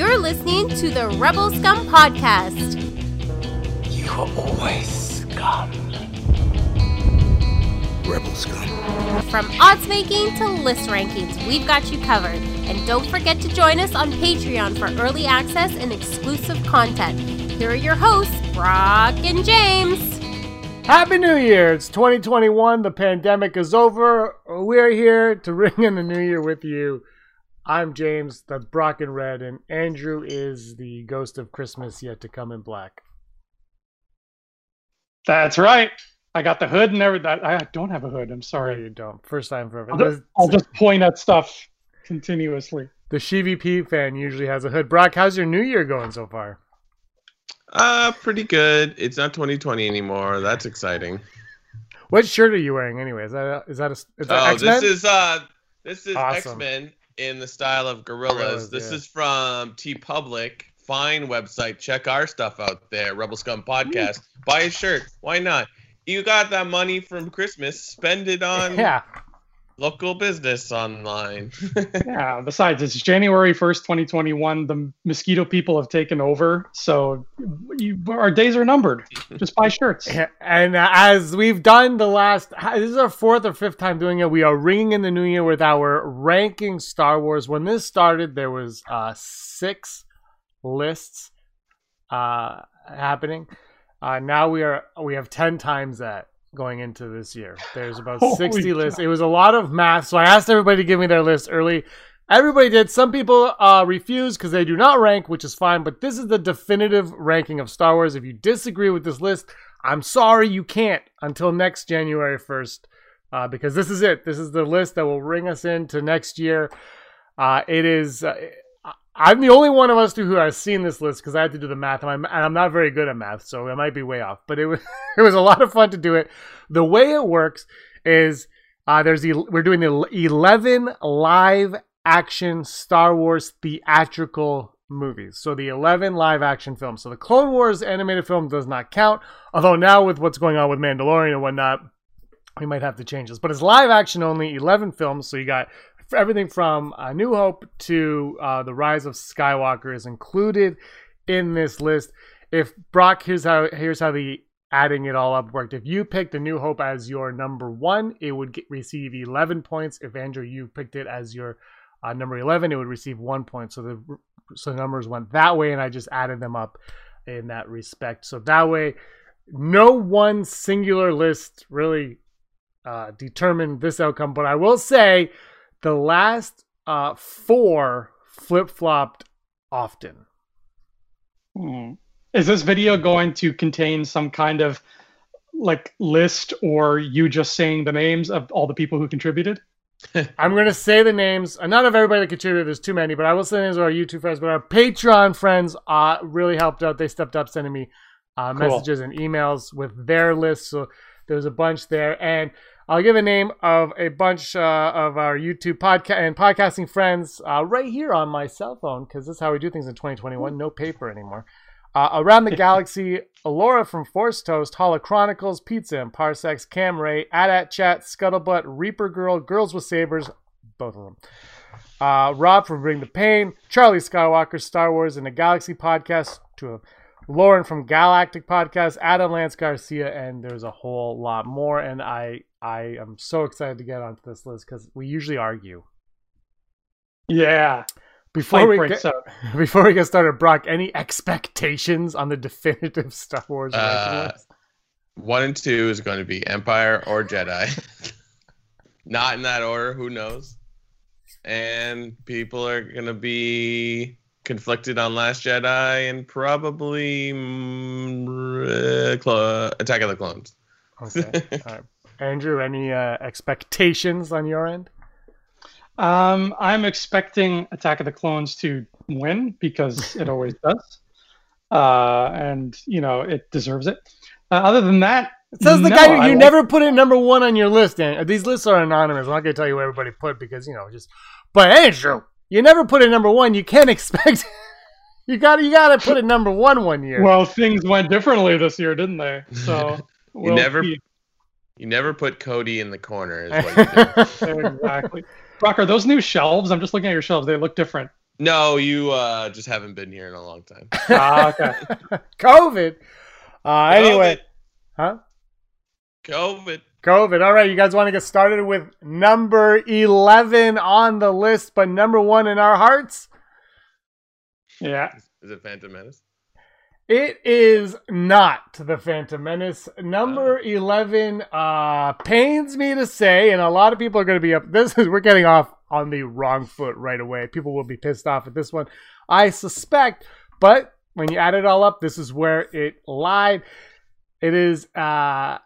You're listening to the Rebel Scum Podcast. You are always scum. Rebel scum. From odds making to list rankings, we've got you covered. And don't forget to join us on Patreon for early access and exclusive content. Here are your hosts, Brock and James. Happy New Year! It's 2021. The pandemic is over. We're here to ring in the new year with you. I'm James, that's Brock in red, and Andrew is the ghost of Christmas yet to come in black. That's right. I got the hood and everything. I don't have a hood. I'm Sorry, sorry. you don't. First time for I'll just. I'll just point at stuff continuously. The ShiVP fan usually has a hood. Brock, how's your new year going so far? Uh, pretty good. It's not 2020 anymore. That's exciting. What shirt are you wearing anyway? Is that a, is that a, is that Oh, X-Men? this is uh, this is Awesome. X Men in the style of gorillas. Gorillas, this yeah. is from TeePublic. Fine website. Check our stuff out there. Rebel Scum Podcast. Buy a shirt. Why not? You got that money from Christmas. Spend it on yeah. Local business online. Yeah. Besides, it's January 1st, 2021. The mosquito people have taken over. So you, our days are numbered. Just buy shirts. And uh, as we've done the last, this is our fourth or fifth time doing it. We are ringing in the new year with our ranking Star Wars. When this started, there was uh, six lists uh, happening. Uh, now we are we have ten times that going into this year. There's about Holy sixty cow. lists. It was a lot of math, so I asked everybody to give me their list early. Everybody did. Some people uh, refused because they do not rank, which is fine. But this is the definitive ranking of Star Wars. If you disagree with this list, I'm sorry you can't until next January 1st, uh, because this is it. This is the list that will ring us into next year. Uh, it is. Uh, I'm the only one of us two who has seen this list because I had to do the math, and I'm, and I'm not very good at math, so I might be way off. But it was it was a lot of fun to do it. The way it works is uh, there's the we're doing the 11 live action Star Wars theatrical movies. So the 11 live action films. So the Clone Wars animated film does not count. Although now with what's going on with Mandalorian and whatnot, we might have to change this. But it's live action only, 11 films. So you got everything from A New Hope to uh, The Rise of Skywalker is included in this list. If Brock, here's how here's how the adding it all up worked. If you picked A New Hope as your number one, it would get, receive 11 points. If Andrew, you picked it as your uh, number 11, it would receive one point. So the so numbers went that way, and I just added them up in that respect. So that way, no one singular list really uh, determined this outcome. But I will say, the last uh, four flip flopped often. Hmm. Is this video going to contain some kind of like list or you just saying the names of all the people who contributed? I'm going to say the names, uh, not of everybody that contributed, there's too many, but I will say the names of our YouTube friends, but our Patreon friends uh, really helped out. They stepped up sending me uh, Cool. messages and emails with their lists. So there's a bunch there. And I'll give a name of a bunch uh, of our YouTube podcast and podcasting friends uh, right here on my cell phone, because this is how we do things in 2021. No paper anymore. Uh, Around the Galaxy, Alora from Force Toast, Holo Chronicles, Pizza and Parsecs, Cam Ray, AT-AT Chat, Scuttlebutt, Reaper Girl, Girls with Sabers, both of them. Uh, Rob from Bring the Pain, Charlie Skywalker, Star Wars and the Galaxy podcast, to Lauren from Galactic Podcast, Adam Lance Garcia, and there's a whole lot more. And I I am so excited to get onto this list because we usually argue. Yeah. Before Fight we get, out. before we get started, Brock, any expectations on the definitive Star Wars Uh. One and two is going to be Empire or Jedi. Not in that order. Who knows? And people are going to be conflicted on Last Jedi and probably mm, uh, Clo- Attack of the Clones. Okay. All right. Andrew, any uh, expectations on your end? Um, I'm expecting Attack of the Clones to win because it always does. Uh, and, you know, it deserves it. Uh, other than that, It says the no, guy I you like- never put in number one on your list. And these lists are anonymous. I'm not going to tell you what everybody put because you know just. But Andrew, you never put in number one. You can't expect. you got you got to put in number one one year. Well, things went differently this year, didn't they? So we'll never- see. You never put Cody in the corner, is what you do. exactly. Brock, are those new shelves? I'm just looking at your shelves. They look different. No, you uh, just haven't been here in a long time. Ah, okay. COVID. Uh, anyway, huh? COVID. COVID. All right, you guys want to get started with number 11 on the list, but number one in our hearts? Yeah. Is it Phantom Menace? It is not the Phantom Menace. Number 11 uh, pains me to say, and a lot of people are going to be up. This is, we're getting off on the wrong foot right away. People will be pissed off at this one, I suspect. But when you add it all up, this is where it lied. It is uh,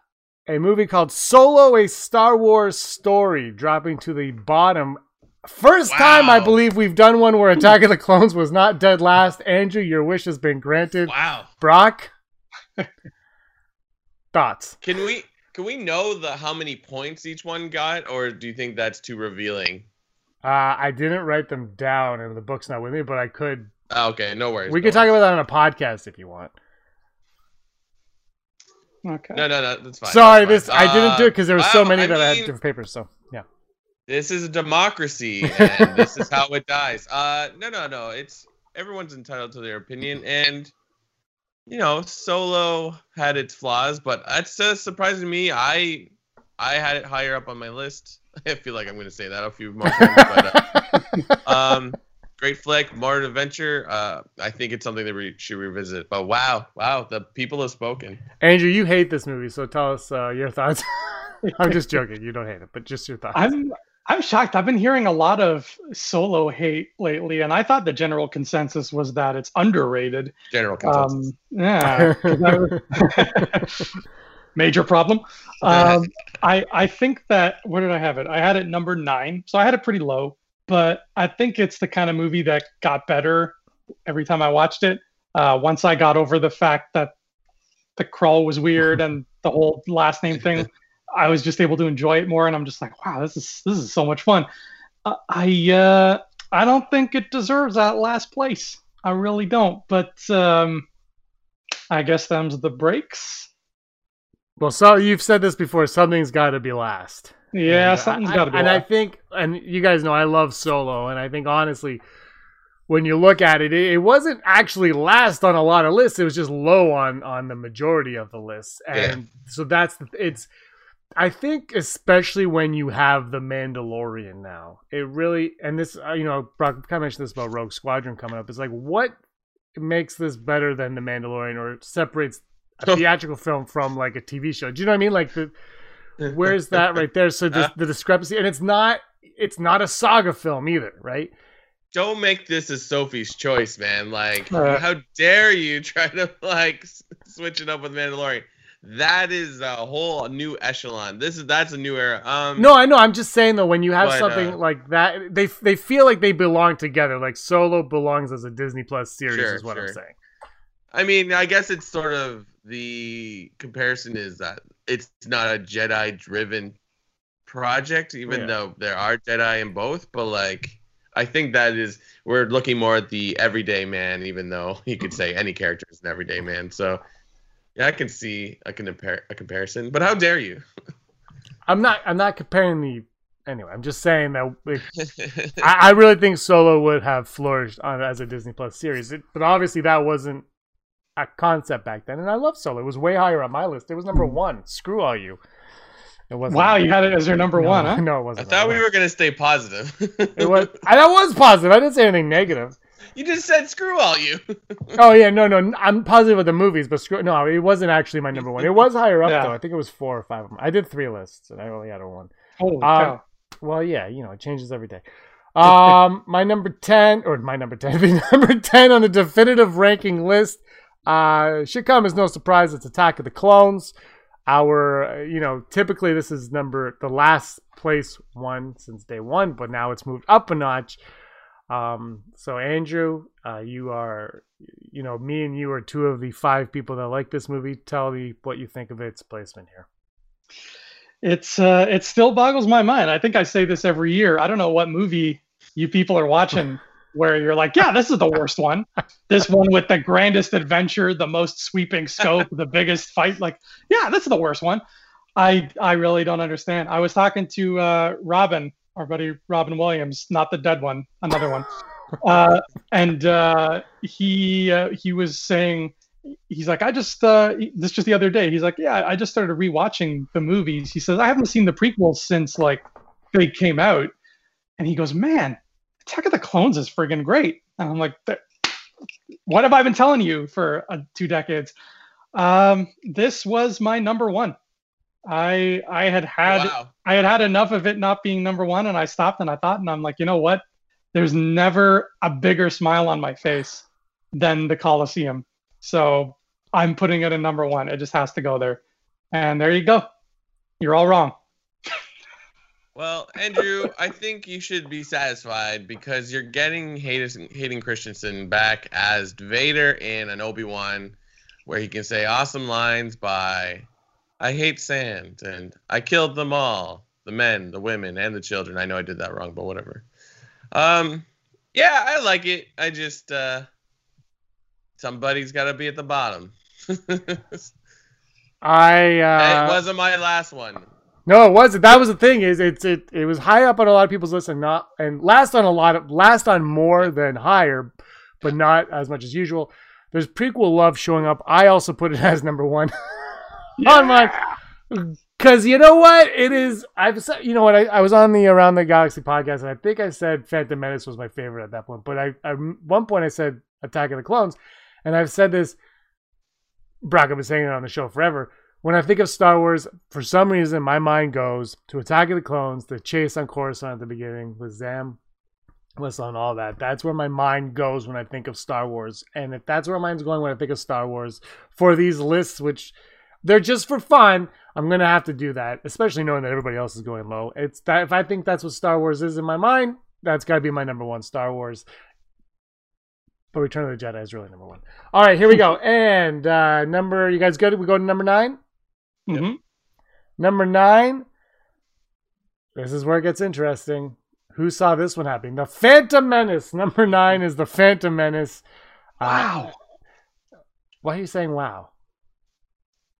a movie called Solo, a Star Wars story, dropping to the bottom. First time I believe we've done one where Attack of the Clones was not dead last. Andrew, your wish has been granted. Wow. Brock, thoughts? Can we can we know the how many points each one got, or do you think that's too revealing? Uh, I didn't write them down, and the book's not with me, but I could. Oh, okay, no worries. We no could talk about that on a podcast if you want. Okay. No, no, no, that's fine. Sorry, that's this. I didn't do it because there were so many I that I had different papers. So yeah, This is a democracy, and this is how it dies. Uh, no, no, no. It's everyone's entitled to their opinion, and you know, Solo had its flaws, but that's uh, surprising to me. I I had it higher up on my list. I feel like I'm going to say that a few more times, but uh, um, great flick, modern adventure. Uh, I think it's something that we should revisit. But wow, wow, the people have spoken. Andrew, you hate this movie, so tell us uh, your thoughts. I'm just joking. You don't hate it, but just your thoughts. I'm I'm shocked. I've been hearing a lot of solo hate lately, and I thought the general consensus was that it's underrated. General consensus. Um, yeah, 'cause I was- major problem. Um, I I think that where did I have it? I had it number nine, so I had it pretty low. But I think it's the kind of movie that got better every time I watched it. Uh, once I got over the fact that the crawl was weird and the whole last name thing, I was just able to enjoy it more. And I'm just like, wow, this is this is so much fun. Uh, I uh, I don't think it deserves that last place. I really don't. But um, I guess them's the breaks. well, so you've said this before. Something's got to be last. Yeah, And something's I- got to be. And I think, and you guys know, I love Solo, and I think honestly, when you look at it, it, it wasn't actually last on a lot of lists. It was just low on on the majority of the lists, and so that's it's. I think especially when you have the Mandalorian now, it really and this uh, you know Brock kind of mentioned this about Rogue Squadron coming up. It's like what makes this better than the Mandalorian or separates a theatrical film from like a TV show? Do you know what I mean? Like the where's that right there so the, the discrepancy and it's not it's not a saga film either right don't make this a Sophie's choice, man. Like, Uh. how dare you try to like switch it up with Mandalorian? That is a whole new echelon. This is that's a new era. Um, no i know i'm just saying though when you have But, something uh, like that they they feel like they belong together like solo belongs as a disney plus series Sure, is what i'm saying I mean, I guess it's sort of the comparison is that it's not a Jedi-driven project, even Yeah. though there are Jedi in both. But like, I think that is we're looking more at the everyday man, even though you could say any character is an everyday man. So. Yeah, I can see a, compar- a comparison, but how dare you? i'm not i'm not comparing the anyway i'm just saying that like, I, I really think solo would have flourished on as a disney plus series it, but obviously that wasn't a concept back then and i love solo it was way higher on my list it was number one screw all you it wasn't wow, you had it as your number no, one, huh? no it wasn't I thought we one. were gonna stay positive. It was. I, that was positive. I didn't say anything negative. you just said screw all you. Oh yeah, no, no. I'm positive with the movies, but screw. No, it wasn't actually my number one. It was higher up Yeah. though. I think it was four or five of them. I did three lists, and I only had a one. Holy Um, cow. Well, yeah, you know, it changes every day. Um, my number ten, or my number ten, number ten on the definitive ranking list, uh, should come as no surprise. It's Attack of the Clones. Our, uh, you know, typically this is number the last place one since day one, but now it's moved up a notch. Um, so Andrew, uh, you are, you know, me and you are two of the five people that like this movie. Tell me what you think of its placement here. It's uh, it still boggles my mind. I think I say this every year. I don't know what movie you people are watching where you're like, yeah, this is the worst one. This one with the grandest adventure, the most sweeping scope, the biggest fight. Like, yeah, this is the worst one. I I really don't understand. I was talking to uh, Robin, our buddy Robin Williams, not the dead one, another one. uh, and uh, he uh, he was saying he's like I just uh, this just the other day he's like yeah I just started rewatching the movies. He says I haven't seen the prequels since like they came out, and he goes man, Attack of the Clones is friggin' great. And I'm like what have I been telling you for uh, two decades? Um, this was my number one. I I had had Wow. I had had enough of it not being number one, and I stopped and I thought, and I'm like, you know what? There's never a bigger smile on my face than the Coliseum. So I'm putting it in number one. It just has to go there. And there you go. You're all wrong. Well, Andrew, I think you should be satisfied because you're getting Hayden, Hayden Christensen back as Vader in an Obi Wan, where he can say awesome lines by, "I hate sand" and "I killed them all, the men, the women, and the children." I know I did that wrong, but whatever. Um, yeah, I like it. I just uh, somebody's got to be at the bottom. I uh, wasn't my last one. No, it wasn't. That was the thing. Is it's it it was high up on a lot of people's list and not and last on a lot of last on more than higher, but not as much as usual. There's prequel love showing up. I also put it as number one on my because you know what it is. I've said you know what I, I was on the Around the Galaxy podcast and I think I said Phantom Menace was my favorite at that point. But I at one point I said Attack of the Clones, and I've said this. Brock, I've been saying it on the show forever when I think of Star Wars, for some reason, my mind goes to Attack of the Clones, the chase on Coruscant at the beginning with Zam, Wesell, and all that. That's where my mind goes when I think of Star Wars. And if that's where my mind's going when I think of Star Wars for these lists, which they're just for fun, I'm gonna have to do that, especially knowing that everybody else is going low. It's that if I think that's what Star Wars is in my mind, that's got to be my number one Star Wars. But Return of the Jedi is really number one. All right, here we go. And uh, number, you guys good? We go to number nine. Mhm. Number nine. This is where it gets interesting. Who saw this one happening? The Phantom Menace. Number nine is the Phantom Menace. Uh, Wow. why are you saying wow?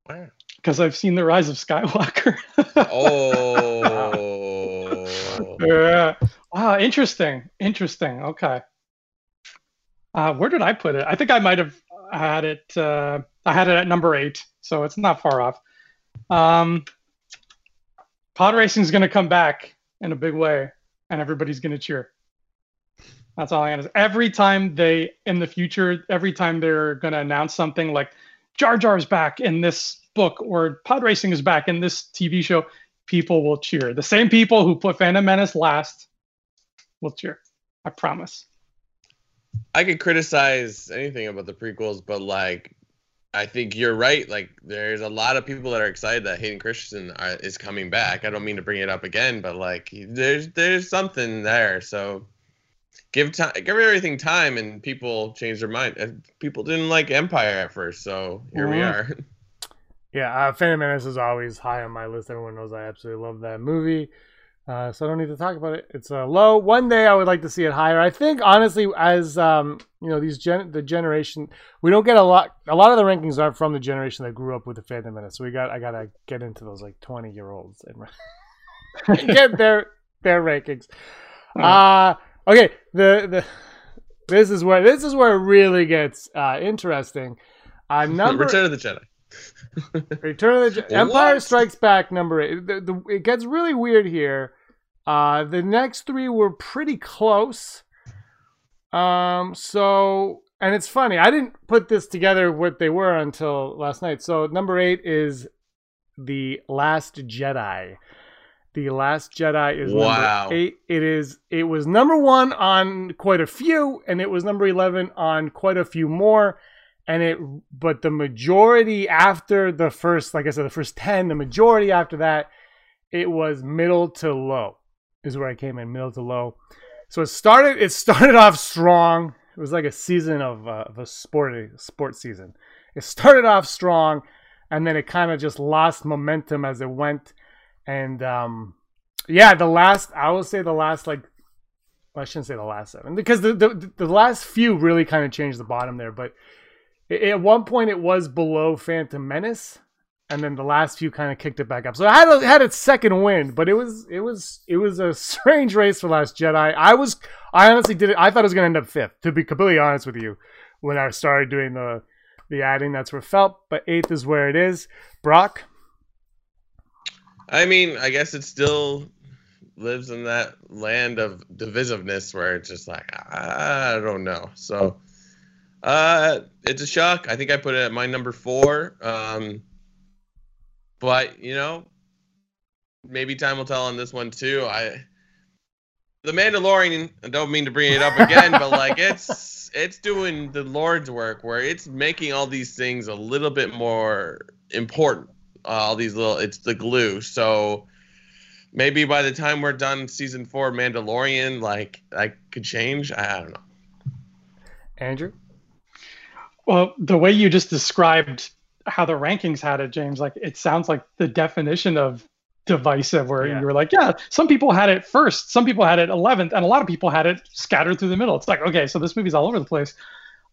Wow. Because I've seen the rise of Skywalker. Oh. Yeah. Wow. Interesting. Interesting. Okay. Uh, where did I put it? I think I might have had it. Uh, I had it at number eight, so it's not far off. Um, pod racing is going to come back in a big way, and everybody's going to cheer. That's all I got say. Every time they, in the future, every time they're going to announce something like Jar Jar's back in this book or pod racing is back in this TV show, people will cheer. The same people who put Phantom Menace last will cheer. I promise. I could criticize anything about the prequels, but like, I think you're right. Like, there's a lot of people that are excited that Hayden Christensen are, is coming back. I don't mean to bring it up again, but like, there's there's something there. So give time, give everything time, and people change their mind. People didn't like Empire at first, so here we Mhm. are. Yeah, uh, Phantom Menace is always high on my list. Everyone knows I absolutely love that movie. Uh, so I don't need to talk about it. It's uh, low. One day I would like to see it higher. I think honestly, as um, you know, these gen- the generation we don't get a lot. A lot of the rankings aren't from the generation that grew up with the Phantom Menace. So we got I gotta get into those like twenty year olds and get their their rankings. Uh okay. The the this is where this is where it really gets uh, interesting. Uh, number Return of the Jedi. Return of the Je- Empire Strikes Back number eight. The, the, it gets really weird here. Uh, the next three were pretty close. Um, so and it's funny. I didn't put this together what they were until last night. So number eight is the Last Jedi. The Last Jedi is Wow. number eight. It is. It was number one on quite a few, and it was number eleven on quite a few more and it but the majority after the first like i said the first 10 the majority after that it was middle to low is where i came in middle to low. So it started it started off strong. It was like a season of, uh, of a sport sports season. It started off strong and then it kind of just lost momentum as it went. And um yeah the last i will say the last like well, I shouldn't say the last seven because the, the the last few really kind of changed the bottom there. But at one point, it was below Phantom Menace, and then the last few kind of kicked it back up. So it had had its second win, but it was it was it was a strange race for Last Jedi. I was I honestly did it. I thought it was gonna end up fifth. To be completely honest with you, when I started doing the the adding, that's where felt. But eighth is where it is. Brock. I mean, I guess it still lives in that land of divisiveness where it's just like I don't know. So uh it's a shock. I think I put it at my number four. Um but you know, maybe time will tell on this one too. I the Mandalorian, I don't mean to bring it up again, but like it's it's doing the Lord's work where it's making all these things a little bit more important. Uh, all these little it's the glue. So maybe by the time we're done season four Mandalorian, like I could change. I don't know. Andrew? Well, the way you just described how the rankings had it, James, like it sounds like the definition of divisive, where Yeah. you were like, yeah, some people had it first, some people had it 11th, and a lot of people had it scattered through the middle. It's like, okay, so this movie's all over the place.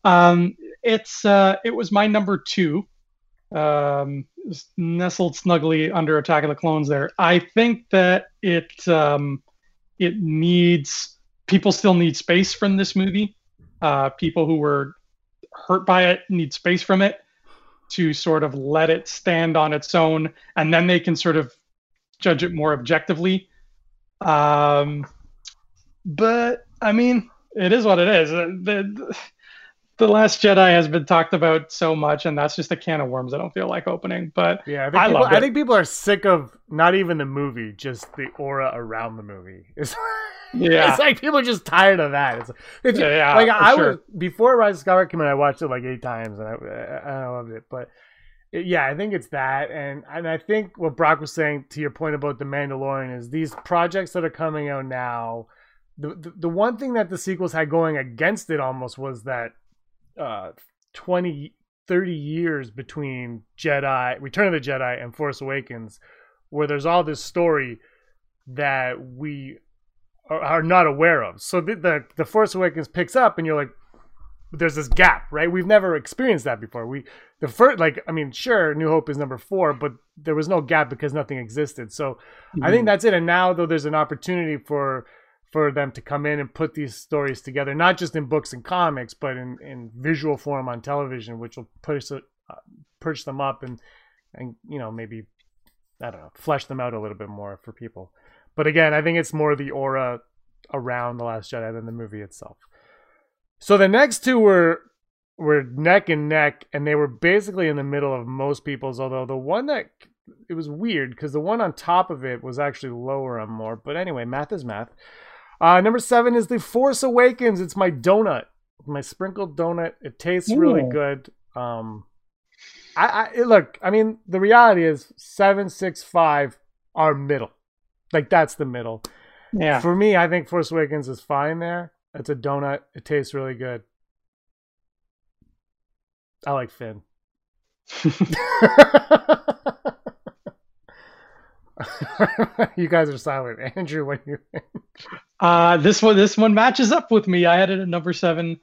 Um, it's uh, it was my number two, um, nestled snugly under Attack of the Clones. There, I think that it um, it needs people still need space from this movie. Uh, people who were hurt by it need space from it to sort of let it stand on its own, and then they can sort of judge it more objectively. Um, but I mean, it is what it is. Uh, The, the Last Jedi has been talked about so much, and that's just a can of worms I don't feel like opening. But Yeah, I think, I people, I think people are sick of not even the movie, just the aura around the movie. It's, yeah, it's like people are just tired of that. It's, it's Yeah, yeah, like I sure. was before Rise of Skywalker came out. I watched it like eight times, and I, I, I loved it. But yeah, I think it's that, and and I think what Brock was saying to your point about the Mandalorian is these projects that are coming out now. The, the, the one thing that the sequels had going against it almost was that uh 20 30 years between Jedi Return of the Jedi and Force Awakens where there's all this story that we are, are not aware of. So the, the the Force Awakens picks up and you're like there's this gap, right? We've never experienced that before. We the first like I mean sure New Hope is number 4, but there was no gap because nothing existed. So I think that's it. And now though there's an opportunity for for them to come in and put these stories together, not just in books and comics, but in, in visual form on television, which will push it, uh, them up and and you know maybe I don't know flesh them out a little bit more for people. But again, I think it's more the aura around the Last Jedi than the movie itself. So the next two were were neck and neck, and they were basically in the middle of most people's. Although the one that it was weird because the one on top of it was actually lower on more. But anyway, math is math. Uh, number seven is The Force Awakens. It's my donut, my sprinkled donut. It tastes really good. Um, I, I look. I mean, the reality is seven, six, five are middle. Like that's the middle. yeah. For me, I think Force Awakens is fine there. It's a donut. It tastes really good. I like Finn. you guys are silent. Andrew, when you Uh, this one, this one matches up with me. I had it at number seven,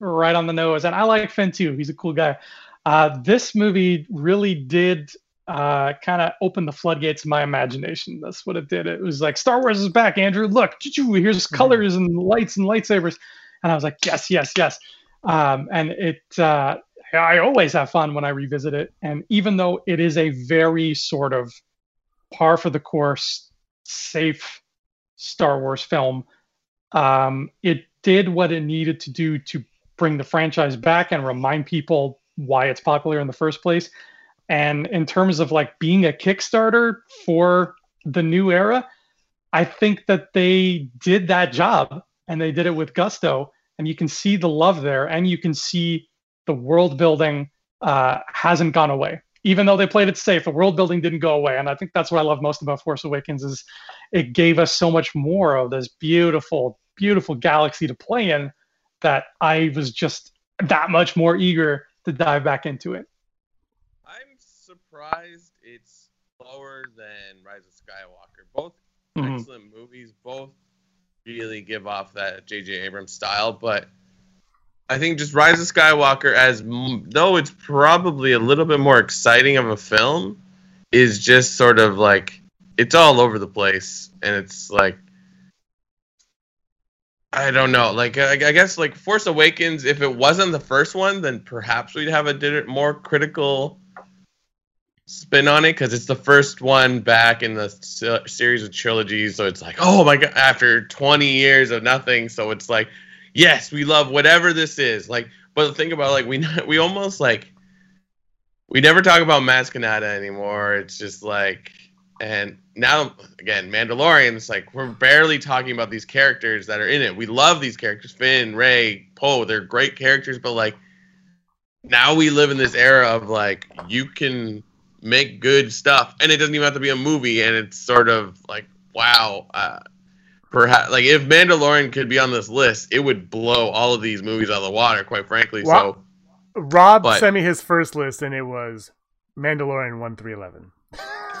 right on the nose, and I like Finn too. He's a cool guy. Uh, this movie really did uh, kind of open the floodgates of my imagination. That's what it did. It was like Star Wars is back, Andrew. Look, here's colors and lights and lightsabers, and I was like, yes, yes, yes. Um, and it, uh, I always have fun when I revisit it. And even though it is a very sort of par for the course, safe Star Wars film. Um, it did what it needed to do to bring the franchise back and remind people why it's popular in the first place. And in terms of like being a Kickstarter for the new era, I think that they did that job and they did it with gusto. And you can see the love there, and you can see the world building uh, hasn't gone away. Even though they played it safe, the world building didn't go away. And I think that's what I love most about Force Awakens is it gave us so much more of this beautiful, beautiful galaxy to play in that I was just that much more eager to dive back into it. I'm surprised it's lower than Rise of Skywalker. Both Mhm. excellent movies, both really give off that J.J. Abrams style, but I think just Rise of Skywalker, as though it's probably a little bit more exciting of a film, is just sort of like it's all over the place, and it's like I don't know. Like I, I guess like Force Awakens, if it wasn't the first one, then perhaps we'd have a more critical spin on it because it's the first one back in the se- series of trilogies. So it's like, oh my god, after 20 years of nothing. So it's like, yes, we love whatever this is. Like, but think about like we we almost like we never talk about Maz Kanata anymore. It's just like and now again, Mandalorian, it's like we're barely talking about these characters that are in it. We love these characters, Finn, Rey, Poe, they're great characters, but like now we live in this era of like you can make good stuff and it doesn't even have to be a movie and it's sort of like wow uh, perhaps like if mandalorian could be on this list it would blow all of these movies out of the water quite frankly so Rob But- sent me his first list, and it was Mandalorian one three eleven.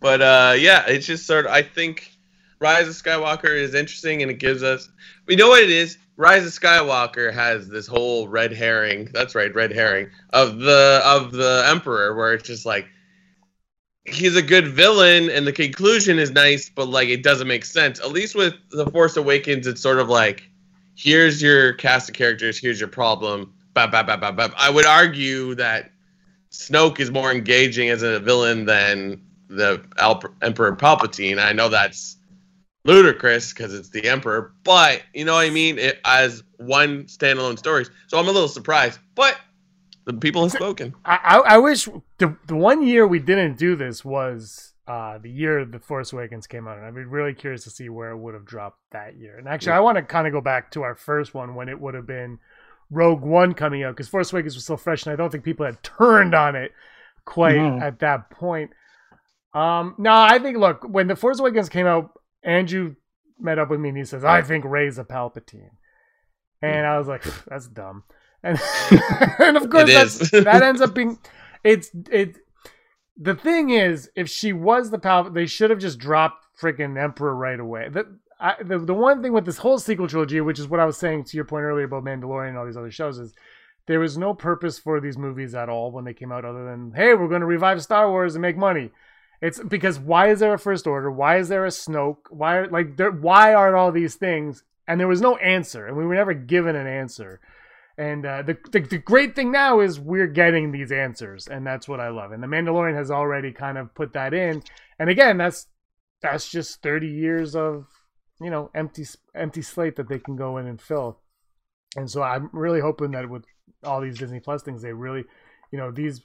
but uh, yeah, it's just sort of. I think Rise of Skywalker is interesting, and it gives us. We know what it is. Rise of Skywalker has this whole red herring. That's right, red herring of the of the Emperor, where it's just like he's a good villain, and the conclusion is nice, but like it doesn't make sense. At least with the Force Awakens, it's sort of like here's your cast of characters, here's your problem. Bap, bap, bap, bap, bap. I would argue that Snoke is more engaging as a villain than the Emperor Palpatine. I know that's ludicrous because it's the Emperor, but you know what I mean. It, as one standalone stories, so I'm a little surprised. But the people have spoken. I, I, I wish the the one year we didn't do this was uh, the year the Force Awakens came out, and I'd be really curious to see where it would have dropped that year. And actually, I want to kind of go back to our first one when it would have been Rogue One coming out because Force Awakens was so fresh, and I don't think people had turned on it quite No. at that point. Um, no, I think look when the Force Awakens came out, Andrew met up with me and he says, "I think Rey's a Palpatine," and I was like, "That's dumb." And, and of course, is. that ends up being it's it. The thing is, if she was the Pal, they should have just dropped freaking Emperor right away. The, I, the the one thing with this whole sequel trilogy, which is what I was saying to your point earlier about Mandalorian and all these other shows, is there was no purpose for these movies at all when they came out, other than hey, we're going to revive Star Wars and make money. It's because why is there a First Order? Why is there a Snoke? Why are like there, why are all these things? And there was no answer, and we were never given an answer. And uh, the, the the great thing now is we're getting these answers, and that's what I love. And the Mandalorian has already kind of put that in. And again, that's that's just thirty years of you know empty empty slate that they can go in and fill. And so I'm really hoping that with all these Disney Plus things, they really, you know, these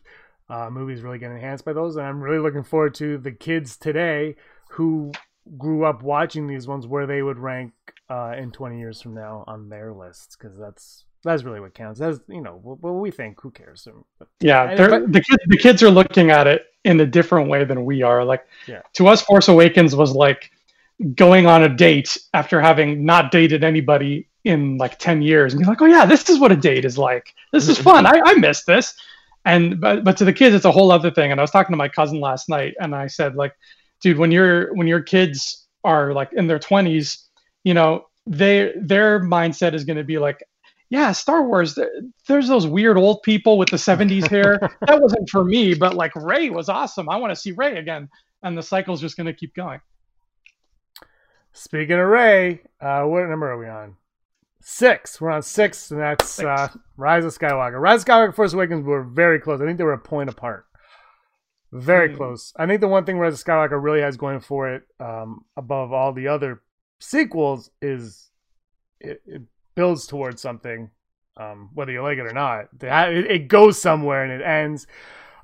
uh, movies really get enhanced by those. And I'm really looking forward to the kids today who grew up watching these ones where they would rank uh, in 20 years from now on their lists because that's that's really what counts. That's you know what, what we think. Who cares? Um, but, Yeah, but- the kids the kids are looking at it in a different way than we are. Like Yeah. to us, Force Awakens was like going on a date after having not dated anybody in like ten years, and be like, oh yeah, this is what a date is like. This is fun. Mm-hmm. I, I miss this. And but but to the kids, it's a whole other thing. And I was talking to my cousin last night, and I said like, dude, when your when your kids are like in their twenties, you know, they their mindset is going to be like. Yeah, Star Wars. There's those weird old people with the 70s hair. that wasn't for me, but like Rey was awesome. I want to see Rey again. And the cycle's just going to keep going. Speaking of Rey, uh, what number are we on? Six. We're on six, and that's Six. Uh, Rise of Skywalker. Rise of Skywalker, Force Awakens were very close. I think they were a point apart. Very Hmm. close. I think the one thing Rise of Skywalker really has going for it, um, above all the other sequels, is it, it builds towards something, um, whether you like it or not. It, goes somewhere and it ends.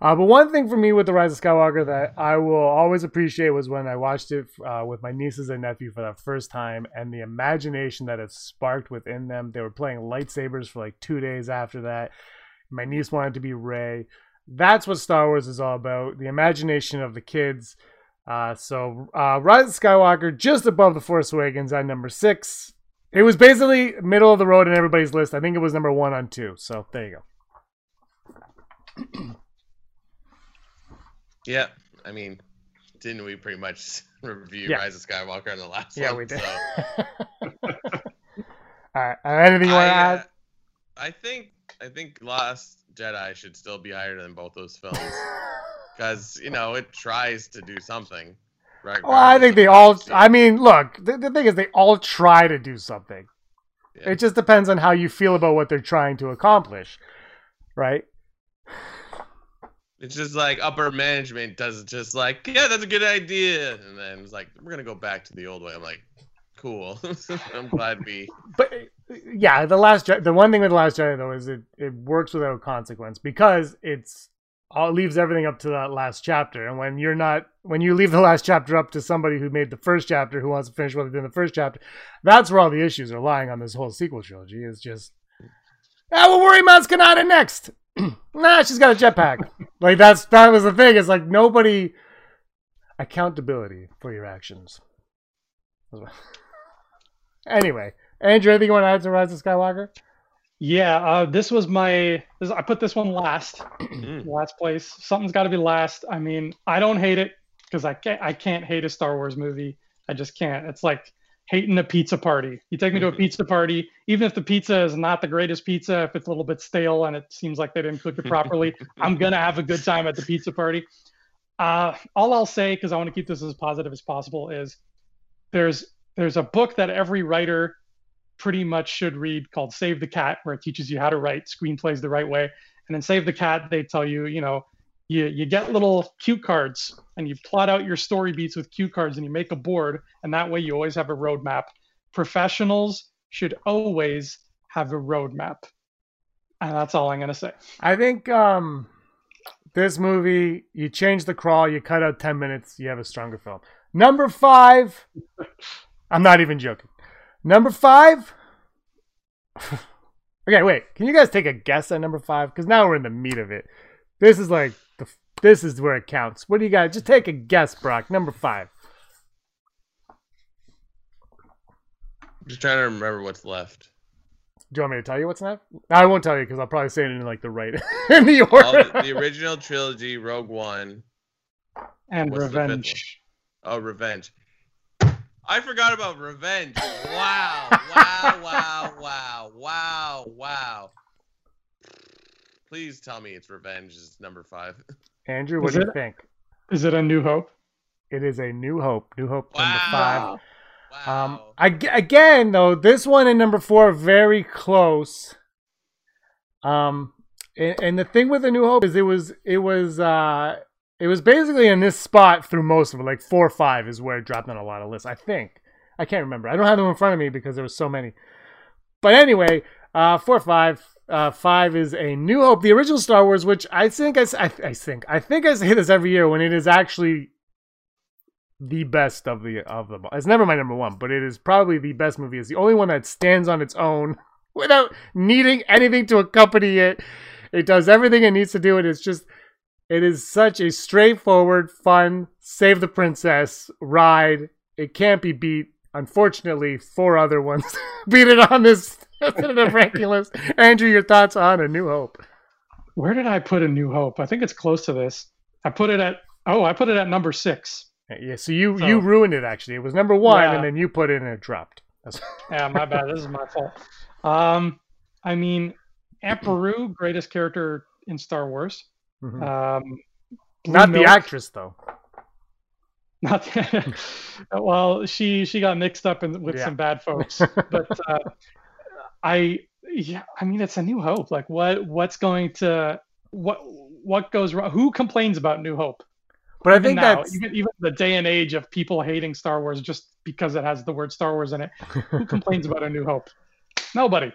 Uh, but one thing for me with the Rise of Skywalker that I will always appreciate was when I watched it uh, with my nieces and nephew for the first time, and the imagination that it sparked within them. They were playing lightsabers for like two days after that. My niece wanted to be Rey. That's what Star Wars is all about. The imagination of the kids. Uh, so uh, Rise of Skywalker just above the Force Awakens at number six. It was basically middle of the road in everybody's list. I think it was number one on two. So there you go. Yeah, I mean, didn't we pretty much review Yeah. Rise of Skywalker on the last Yeah, one? we did. So, All right. Uh, anything you want I, to uh, add? I think I think Last Jedi should still be higher than both those films. because you know it tries to do something. Right. Well, I think they all. I mean, look, the, the thing is, they all try to do something. Yeah. It just depends on how you feel about what they're trying to accomplish, right? It's just like upper management does just like, yeah, that's a good idea. And then it's like, we're going to go back to the old way. I'm like, cool. I'm glad we. But yeah, the last the one thing with the last Jedi though is it it works without consequence because it's all leaves everything up to that last chapter. And when you're not when you leave the last chapter up to somebody who made the first chapter who wants to finish what they did in the first chapter, that's where all the issues are lying on this whole sequel trilogy. Is just ah, we'll worry Maz Kanata next. nah, she's got a jetpack. like that's that was the thing. It's like nobody accountability for your actions. Anyway, Andrew, anything you want to add to Rise of Skywalker? Yeah, uh, this was my. This, I put this one last, Mm. last place. Something's got to be last. I mean, I don't hate it because I can't. I can't hate a Star Wars movie. I just can't. It's like hating a pizza party. You take me to a pizza party, even if the pizza is not the greatest pizza, if it's a little bit stale and it seems like they didn't cook it properly, I'm gonna have a good time at the pizza party. Uh, all I'll say, because I want to keep this as positive as possible, is there's there's a book that every writer pretty much should read called Save the Cat, where it teaches you how to write screenplays the right way. And in Save the Cat, they tell you, you know, you you get little cue cards and you plot out your story beats with cue cards and you make a board, and that way you always have a roadmap. Professionals should always have a roadmap. And that's all I'm gonna say. I think um, this movie, you change the crawl, you cut out 10 minutes, you have a stronger film. Number five, I'm not even joking. Number five, okay, wait, can you guys take a guess at number five? Because now we're in the meat of it. This is like, the, this is where it counts. What do you guys, just take a guess, Brock. Number five. I'm just trying to remember what's left. Do you want me to tell you what's next? I won't tell you because I'll probably say it in like the right, in the order. the, the original trilogy, Rogue One. And What's revenge. Oh, Revenge. I forgot about Revenge. Wow. Wow, wow, wow, wow, wow. Please tell me it's Revenge is number five. Andrew, what Is do you think? Is it a New Hope? It is a New Hope. New Hope number Wow. five. Wow. Um, ag- again, though, this one and number four are very close. Um, and, and the thing with the New Hope is it was it was uh it was basically in this spot through most of it. Like four or five is where it dropped on a lot of lists. I think I can't remember. I don't have them in front of me because there was so many. But anyway, uh, four or five. Uh, five is a New Hope, the original Star Wars, which I think I, I think I think I say this every year when it is actually the best of the of them. It's never my number one, but it is probably the best movie. It's the only one that stands on its own without needing anything to accompany it. It does everything it needs to do, and it's just it is such a straightforward, fun, save the princess ride. It can't be beat. Unfortunately, four other ones beat it on this definitive ranking list. Andrew, your thoughts on A New Hope? Where did I put a New Hope? I think it's close to this. I put it at oh, I put it at number six. Yeah, so you So- you ruined it. Actually, it was number one, Yeah. and then you put it and it dropped. Yeah, my bad. This is my fault. Um, I mean, Aunt Beru, greatest character in Star Wars. Mhm. Um, Not the actress though. Not well, she she got mixed up in, with Yeah. some bad folks, but uh, I yeah, I mean, it's a New Hope. Like, what what's going to what what goes wrong? Who complains about New Hope? But I think now, that's even even the day and age of people hating Star Wars just because it has the word Star Wars in it. Who complains about a New Hope? Nobody.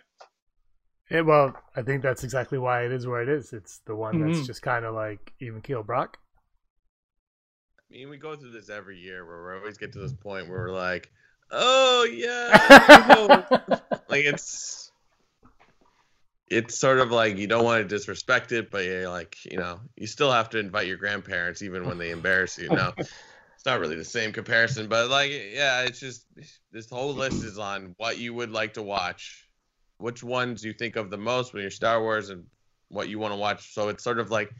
It, well. I think that's exactly why it is where it is. It's the one that's Mhm. just kind of like even keel Brock. I mean, we go through this every year where we always get to this point where we're like, oh, yeah. like, it's. It's sort of like you don't want to disrespect it, but you're like, you know, you still have to invite your grandparents even when they embarrass you. No, it's not really the same comparison, but like, yeah, it's just this whole list is on what you would like to watch, which ones you think of the most when you're Star Wars, and what you want to watch. So it's sort of like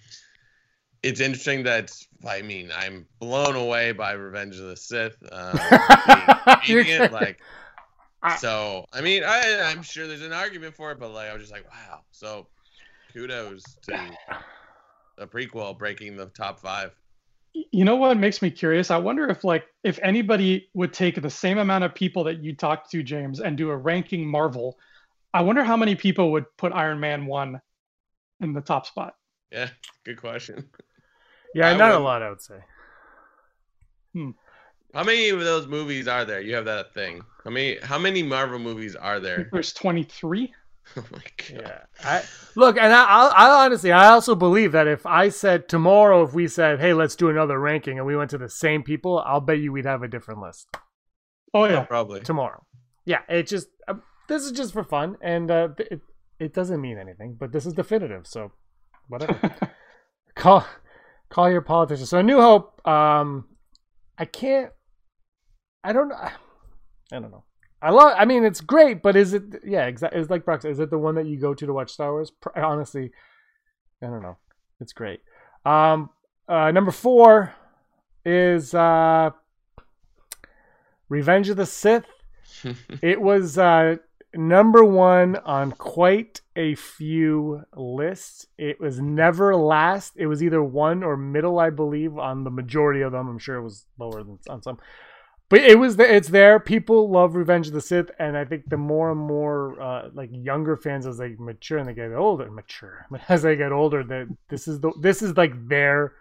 it's interesting that I mean I'm blown away by Revenge of the Sith. Um, being You're it, like so. I mean, I I'm sure there's an argument for it, but like I was just like, wow. So kudos to a prequel breaking the top five. You know what makes me curious? I wonder if like if anybody would take the same amount of people that you talked to, James, and do a ranking Marvel. I wonder how many people would put Iron Man one in the top spot. Yeah, good question. Yeah, I not a lot, I would say. How many of those movies are there? You have that thing. How many? How many Marvel movies are there? There's 23. Oh my god. Yeah. I, look, and I, I, I honestly, I also believe that if I said tomorrow, if we said, hey, let's do another ranking, and we went to the same people, I'll bet you we'd have a different list Oh Yeah, yeah. probably. tomorrow. Yeah, it just, uh, this is just for fun, and uh, it, it doesn't mean anything, but this is definitive, so whatever. call, call your politician. So, New Hope, um, I can't, I don't know. I don't know. I love. I mean, it's great, but is it? Yeah, exactly. It's like Brock. Is it the one that you go to to watch Star Wars? Honestly, I don't know. It's great. Um, uh, number four is uh, Revenge of the Sith. It was uh, number one on quite a few lists. It was never last. It was either one or middle, I believe, on the majority of them. I'm sure it was lower than on some. But it was the, it's there. People love Revenge of the Sith, and I think the more and more uh, like younger fans as they mature and they get older, mature as they get older, that this is the this is like their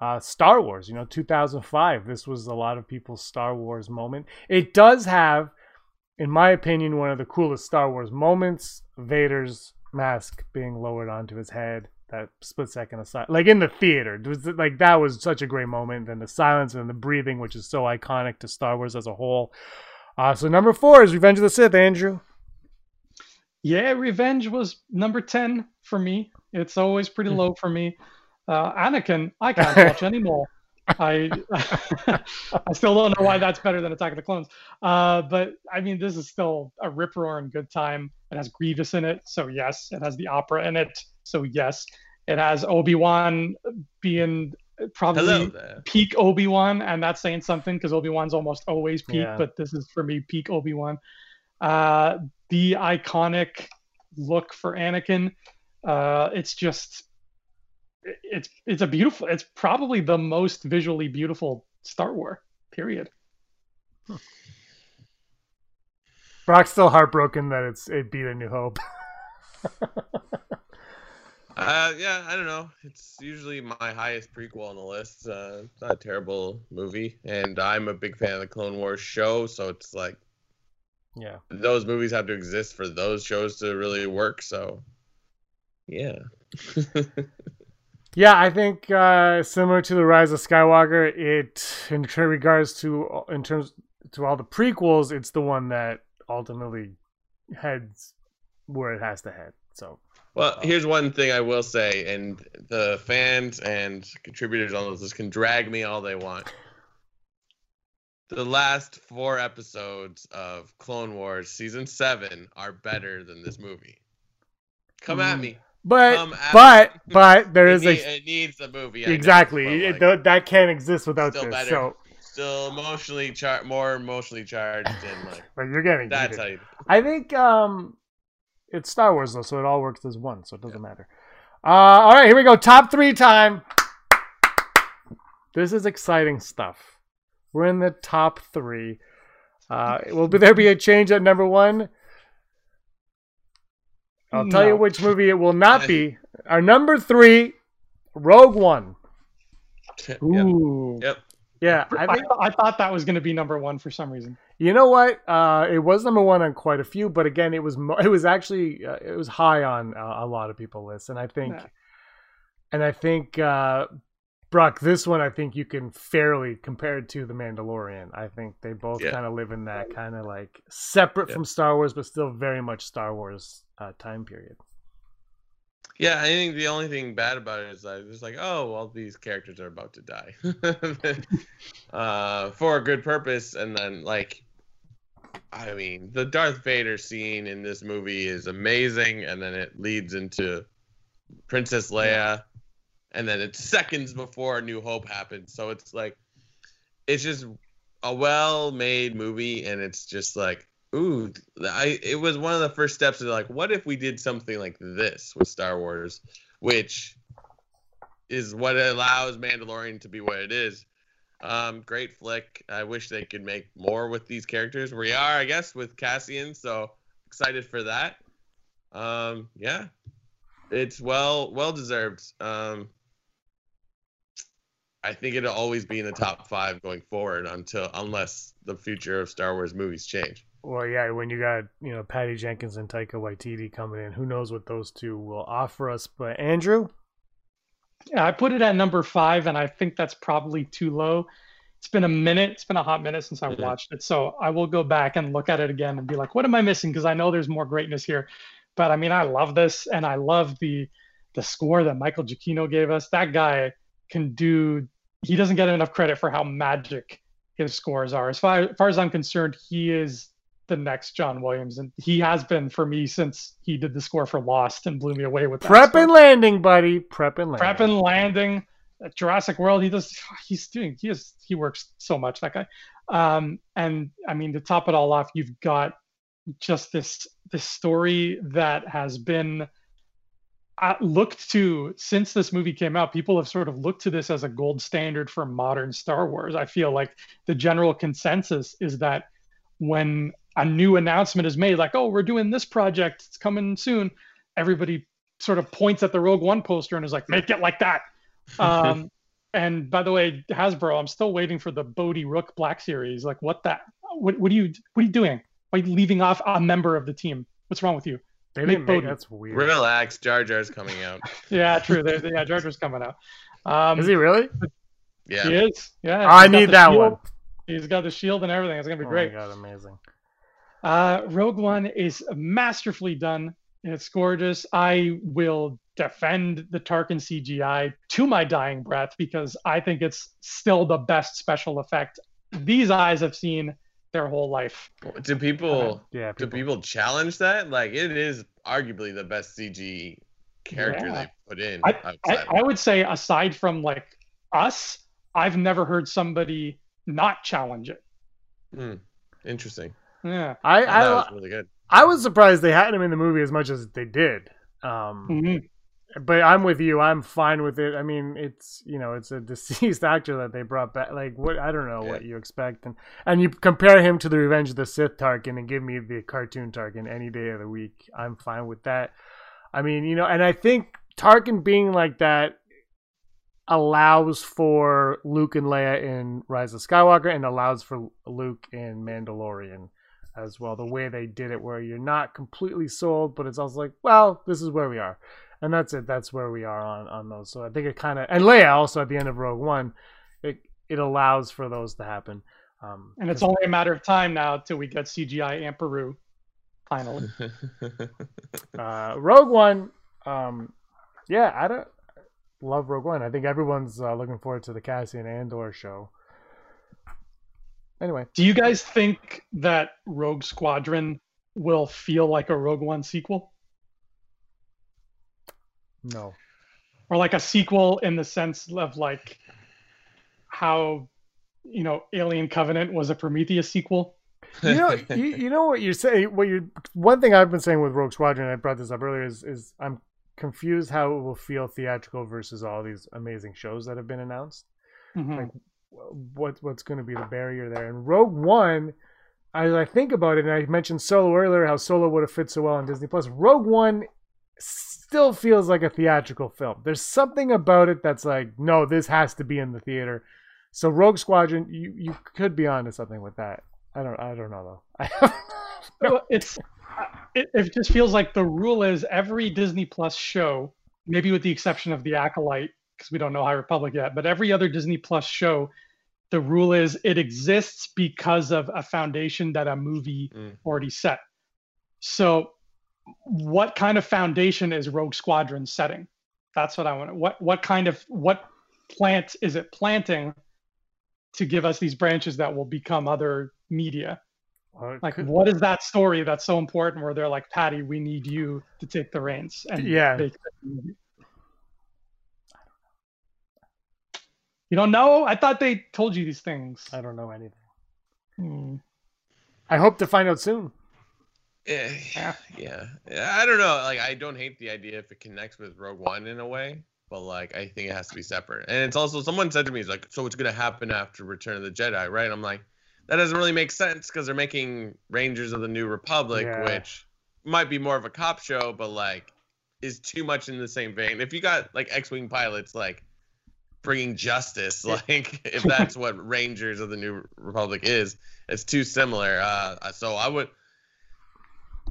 uh, Star Wars. You know, 2005. This was a lot of people's Star Wars moment. It does have, in my opinion, one of the coolest Star Wars moments: Vader's mask being lowered onto his head. That split second aside, like in the theater, it was like that was such a great moment. And the silence and the breathing, which is so iconic to Star Wars as a whole. Uh, so number four is Revenge of the Sith. Andrew. Yeah, Revenge was number 10 for me. It's always pretty low for me. Uh, Anakin, I can't watch anymore. I I still don't know why that's better than Attack of the Clones. Uh, but I mean, this is still a rip roaring good time. It has Grievous in it, so yes. It has the opera in it, so yes. It has Obi Wan being probably peak Obi Wan, and that's saying something because Obi Wan's almost always peak, Yeah. but this is for me peak Obi Wan. Uh, the iconic look for Anakin, uh, it's just, it- it's it's a beautiful. It's probably the most visually beautiful Star Wars. Period. Brock's still heartbroken that it's it beat A New Hope. Uh, yeah, I don't know. It's usually my highest prequel on the list. Uh, it's not a terrible movie, and I'm a big fan of the Clone Wars show, so it's like yeah. those movies have to exist for those shows to really work. So, yeah. Yeah, I think uh, similar to the Rise of Skywalker, it in regards to in terms to all the prequels, it's the one that ultimately heads where it has to head. So Well, here's one thing I will say, and the fans and contributors on this can drag me all they want. The last four episodes of Clone Wars season seven are better than this movie. Come at Mm, me. But at but but there is need- a it needs a movie. I exactly it- like, that can't exist without still this. better. So still emotionally char- more emotionally charged and like but you're getting that's heated. how you. I think um, it's Star Wars though, so it all works as one, so it doesn't matter. Uh, all right, here we go. Top three time. This is exciting stuff. We're in the top three. Uh, will there be a change at number one? I'll tell you which movie it will not be. Our number three, Rogue One. Ooh. Yep. Yeah, I, I think I thought that was going to be number one for some reason. You know what? Uh, it was number one on quite a few, but again, it was it was actually uh, it was high on uh, a lot of people's lists, and I think, Yeah. and I think, uh, Brock, this one I think you can fairly compare it to the Mandalorian. I think they both Yeah. kind of live in that kind of like separate Yeah. from Star Wars, but still very much Star Wars uh, time period. Yeah, I think the only thing bad about it is like it's like, oh, well, these characters are about to die, uh, for a good purpose, and then like, I mean, the Darth Vader scene in this movie is amazing, and then it leads into Princess Leia, and then it's seconds before New Hope happens, so it's like, it's just a well-made movie, and it's just like, ooh, I it was one of the first steps of like, what if we did something like this with Star Wars, which is what allows Mandalorian to be what it is. Um, great flick. I wish they could make more with these characters. We are, I guess, with Cassian, so excited for that. Um, yeah, it's well well deserved. Um, I think it'll always be in the top five going forward until unless the future of Star Wars movies change. Well, yeah, when you got you know Patty Jenkins and Taika Waititi coming in, who knows what those two will offer us? But Andrew, Yeah, I put it at number five, and I think that's probably too low. It's been a minute. It's been a hot minute since I Mhm. watched it, so I will go back and look at it again and be like, "What am I missing?" Because I know there's more greatness here. But I mean, I love this, and I love the the score that Michael Giacchino gave us. That guy can do. He doesn't get enough credit for how magic his scores are. As far, as far as I'm concerned, he is the next John Williams, and he has been for me since he did the score for Lost and blew me away with that prep score. and landing, buddy. Prep and landing. Prep and landing. Jurassic World. He does. He's doing. He is. He works so much. That guy. Um, and I mean, to top it all off, you've got just this this story that has been uh, looked to since this movie came out. People have sort of looked to this as a gold standard for modern Star Wars. I feel like the general consensus is that when a new announcement is made, like, "Oh, we're doing this project. It's coming soon," everybody sort of points at the Rogue One poster and is like, "Make it like that." Um, and by the way, Hasbro, I'm still waiting for the Bodhi Rook Black Series. Like, what that? What, what are you? What are you doing? Why are you leaving off a member of the team? What's wrong with you? They Make didn't make Bodhi. that's weird. Relax, Jar Jar's coming out. Yeah, true. There, yeah, Jar Jar's coming out. Um, Is he really? Yeah. He is. Yeah. I need that shield. one. He's got the shield and everything. It's gonna be Oh great. my god, amazing. Uh, Rogue One is masterfully done. It's gorgeous. I will defend the Tarkin CGI to my dying breath because I think it's still the best special effect these eyes have seen their whole life. Do people Yeah, do people- people challenge that? Like it is arguably the best CG character Yeah. they put in. I, outside. I would say, aside from like us, I've never heard somebody not challenge it. Hmm. Interesting. Yeah. I, I thought it I, was really good. I was surprised they had him in the movie as much as they did. Um, Mhm. But I'm with you. I'm fine with it. I mean, it's you know, it's a deceased actor that they brought back. Like, what I don't know what you expect, and and you compare him to the Revenge of the Sith Tarkin and give me the cartoon Tarkin any day of the week. I'm fine with that. I mean, you know, and I think Tarkin being like that allows for Luke and Leia in Rise of Skywalker and allows for Luke in Mandalorian as well. The way they did it, where you're not completely sold, but it's also like, well, this is where we are, and that's it. That's where we are on on those. So I think it kind of and Leia also at the end of Rogue One, it it allows for those to happen. Um, And it's only a matter of time now till we get CGI Amperu. Finally. uh, Rogue One. Um, yeah, I don't love Rogue One. I think everyone's uh, looking forward to the Cassian Andor show. Anyway, Do you guys think that Rogue Squadron will feel like a Rogue One sequel? No. Or like a sequel in the sense of like how you know Alien Covenant was a Prometheus sequel? you know, you, you know what you're saying. What you one thing I've been saying with Rogue Squadron, I brought this up earlier, is is I'm confused how it will feel theatrical versus all these amazing shows that have been announced. Mhm. Like, what what's going to be the barrier there? And Rogue One, as I think about it, and I mentioned Solo earlier, how Solo would have fit so well on Disney Plus. Rogue One still feels like a theatrical film. There's something about it that's like, no, this has to be in the theater. So Rogue Squadron, you you could be onto something with that. I don't I don't know though. Well, it's it, it just feels like the rule is every Disney Plus show, maybe with the exception of the Acolyte, because we don't know High Republic yet, but every other Disney Plus show, the rule is it exists because of a foundation that a movie Mm. already set. So, what kind of foundation is Rogue Squadron setting? That's what I want. What what kind of what plant is it planting to give us these branches that will become other media? Well, like could- what is that story that's so important where they're like patty we need you to take the reins and Yeah. you don't know i thought they told you these things I don't know anything. Hmm. I hope to find out soon. Eh, yeah, yeah. I don't know. Like, I don't hate the idea if it connects with Rogue One in a way. but like I think it has to be separate. And it's also someone said to me, "It's like, so what's gonna happen after Return of the Jedi?" Right? I'm like, that doesn't really make sense because they're making Rangers of the New Republic, Yeah. which might be more of a cop show, but like is too much in the same vein. If you got like X-wing pilots, like bringing justice, like if that's what Rangers of the New Republic is, it's too similar. Uh, so I would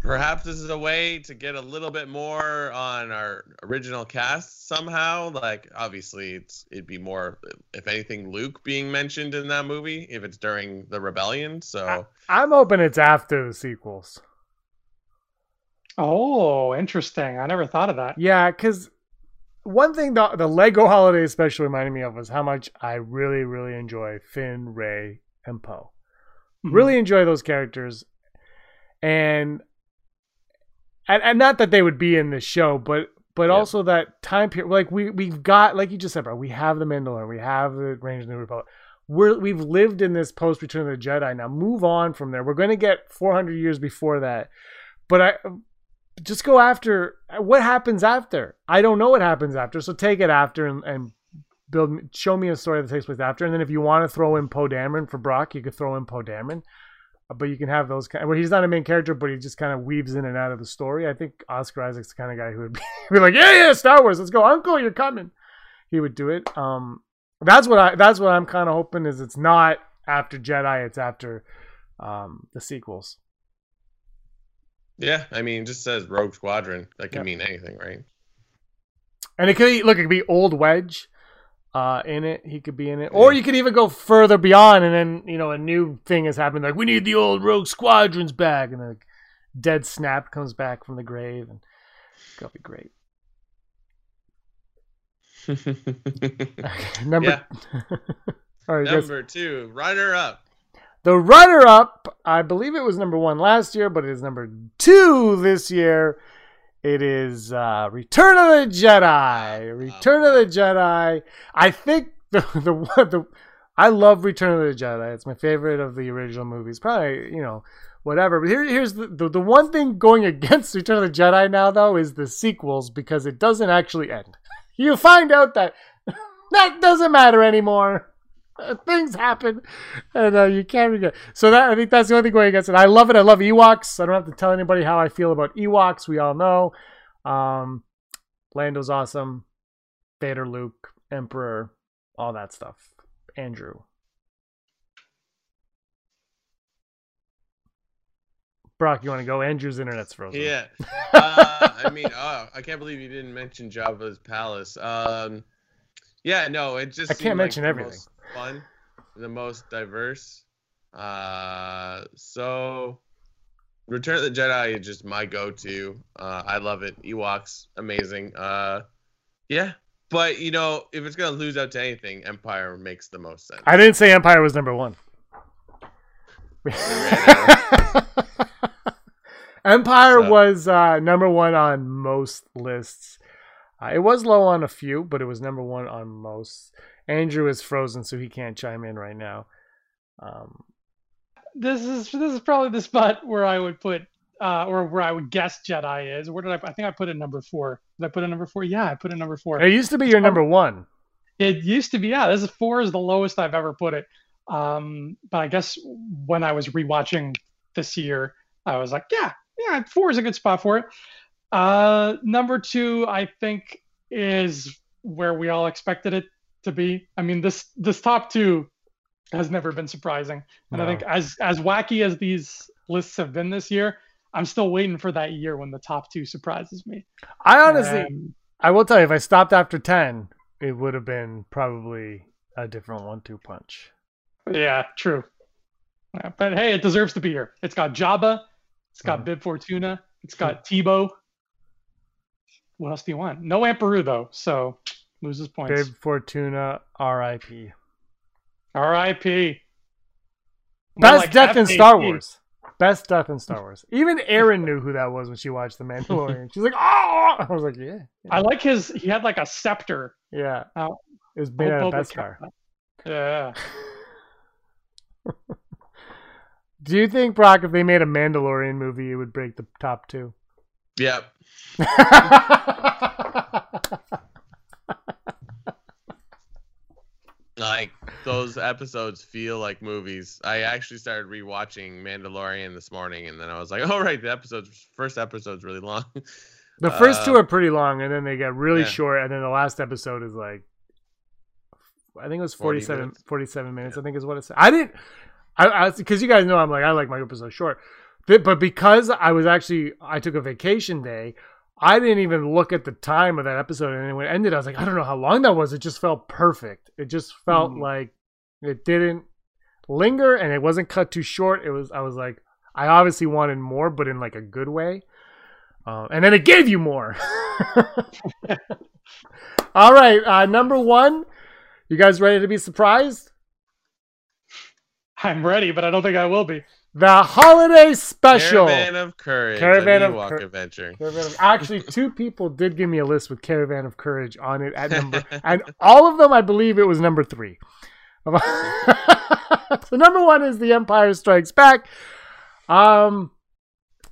perhaps this is a way to get a little bit more on our original cast somehow. Like obviously, it's it'd be more if anything Luke being mentioned in that movie if it's during the rebellion. So I'm hoping it's after the sequels. Oh, interesting. I never thought of that. Yeah, because one thing the, the Lego holiday especially reminded me of was how much I really, really enjoy Finn, Rey, and Poe. Mhm. Really enjoy those characters, and, and and not that they would be in this show, but but Yeah. also that time period. Like we we've got, like you just said, bro. We have the Mandalorian, we have the Rangers of the New Republic. We're we've lived in this post Return of the Jedi. Now move on from there. We're going to get 400 years before that, but I just go after what happens after. I don't know what happens after, so take it after and, and build. Show me a story that takes place after, and then if you want to throw in Poe Dameron for Brock, you could throw in Poe Dameron. But you can have those kind. Well, he's not a main character, but he just kind of weaves in and out of the story. I think Oscar Isaac's the kind of guy who would be, be like, "Yeah, yeah, Star Wars, let's go, Uncle, you're coming." He would do it. Um, that's what I. That's what I'm kind of hoping is it's not after Jedi, it's after um, the sequels. yeah, I mean, it just says Rogue Squadron. That can Yep. mean anything, right? And it could be- look, it could be old Wedge uh, in it. He could be in it, or you could even go further beyond, and then you know a new thing has happened. Like we need the old Rogue Squadrons back, and then Dead Snap comes back from the grave, and that'll be great. Number, all right, guys. Number two, runner up. The runner-up, I believe it was number one last year, but it is number two this year. It is uh, Return of the Jedi. Return of the Jedi. I think the the the I love Return of the Jedi. It's my favorite of the original movies. Probably you know whatever. But here here's the, the the one thing going against Return of the Jedi now though is the sequels because it doesn't actually end. You find out that that doesn't matter anymore. Things happen, and uh, you can't regret. So that I think that's the only thing going against it. I love it. I love Ewoks. I don't have to tell anybody how I feel about Ewoks. We all know. Um, Lando's awesome. Vader, Luke, Emperor, all that stuff. Andrew. Brock, you want to go? Andrew's internet's frozen. Yeah. Uh, I mean, oh, I can't believe you didn't mention Jabba's palace. Um, yeah, no, it just I can't mention the everything. most fun, the most diverse. Uh, so Return of the Jedi is just my go-to. Uh, I love it. Ewoks, amazing. Uh, yeah, but you know, if it's gonna lose out to anything, Empire makes the most sense. I didn't say Empire was number one. Empire So- was uh, number one on most lists. Uh, it was low on a few, but it was number one on most. Andrew is frozen, so he can't chime in right now. Um, This is this is probably the spot where I would put uh, or where I would guess Jedi is. Where did I? I think I put it number four. Did I put it number four? Yeah, I put it number four. it used to be your number one. It used to be, yeah. This is four is the lowest I've ever put it. Um, but I guess when I was rewatching this year, I was like, yeah, yeah, four is a good spot for it. Uh, number two, I think, is where we all expected it to be. I mean, this this top two has never been surprising, and I think as as wacky as these lists have been this year, I'm still waiting for that year when the top two surprises me. I honestly, Um, I will tell you, if I stopped after 10, it would have been probably a different one two punch. Yeah, true. Yeah, but hey, it deserves to be here. It's got Jabba, it's got Mhm. Bib Fortuna, it's got Teebo. What else do you want? No Emperor though, so loses points. Bib Fortuna, RIP. R.I.P. Best like death in Star Wars. Best death in Star Wars. Even Erin knew who that was when she watched The Mandalorian. She's like, oh! I was like, yeah. I like his. He had like a scepter. Yeah. Oh. It was made out of Boba Beskar. Yeah. Do you think, Brock, if they made a Mandalorian movie, it would break the top two? Yep. those episodes feel like movies. I actually started rewatching Mandalorian this morning, and then I was like, "Oh right, the episodes first episode's really long." The first two Uh, are pretty long, and then they get really yeah. short, and then the last episode is like, I think it was 40 47, minutes. 47 minutes. I think is what it said. I didn't, I because you guys know I'm like I like my episodes short, but because I was actually I took a vacation day, I didn't even look at the time of that episode, and when it ended, I was like, I don't know how long that was. It just felt perfect. It just felt Mhm. like it didn't linger, and it wasn't cut too short. It was I was like, I obviously wanted more, but in like a good way. Uh, and then it gave you more. All right, uh, number one. You guys ready to be surprised? I'm ready, but I don't think I will be. The holiday special. Caravan of Courage. Caravan of of Cour- Adventure. Caravan of- Actually, two people did give me a list with Caravan of Courage on it at number, and all of them, I believe, it was number three. so number one is The Empire Strikes Back. Um,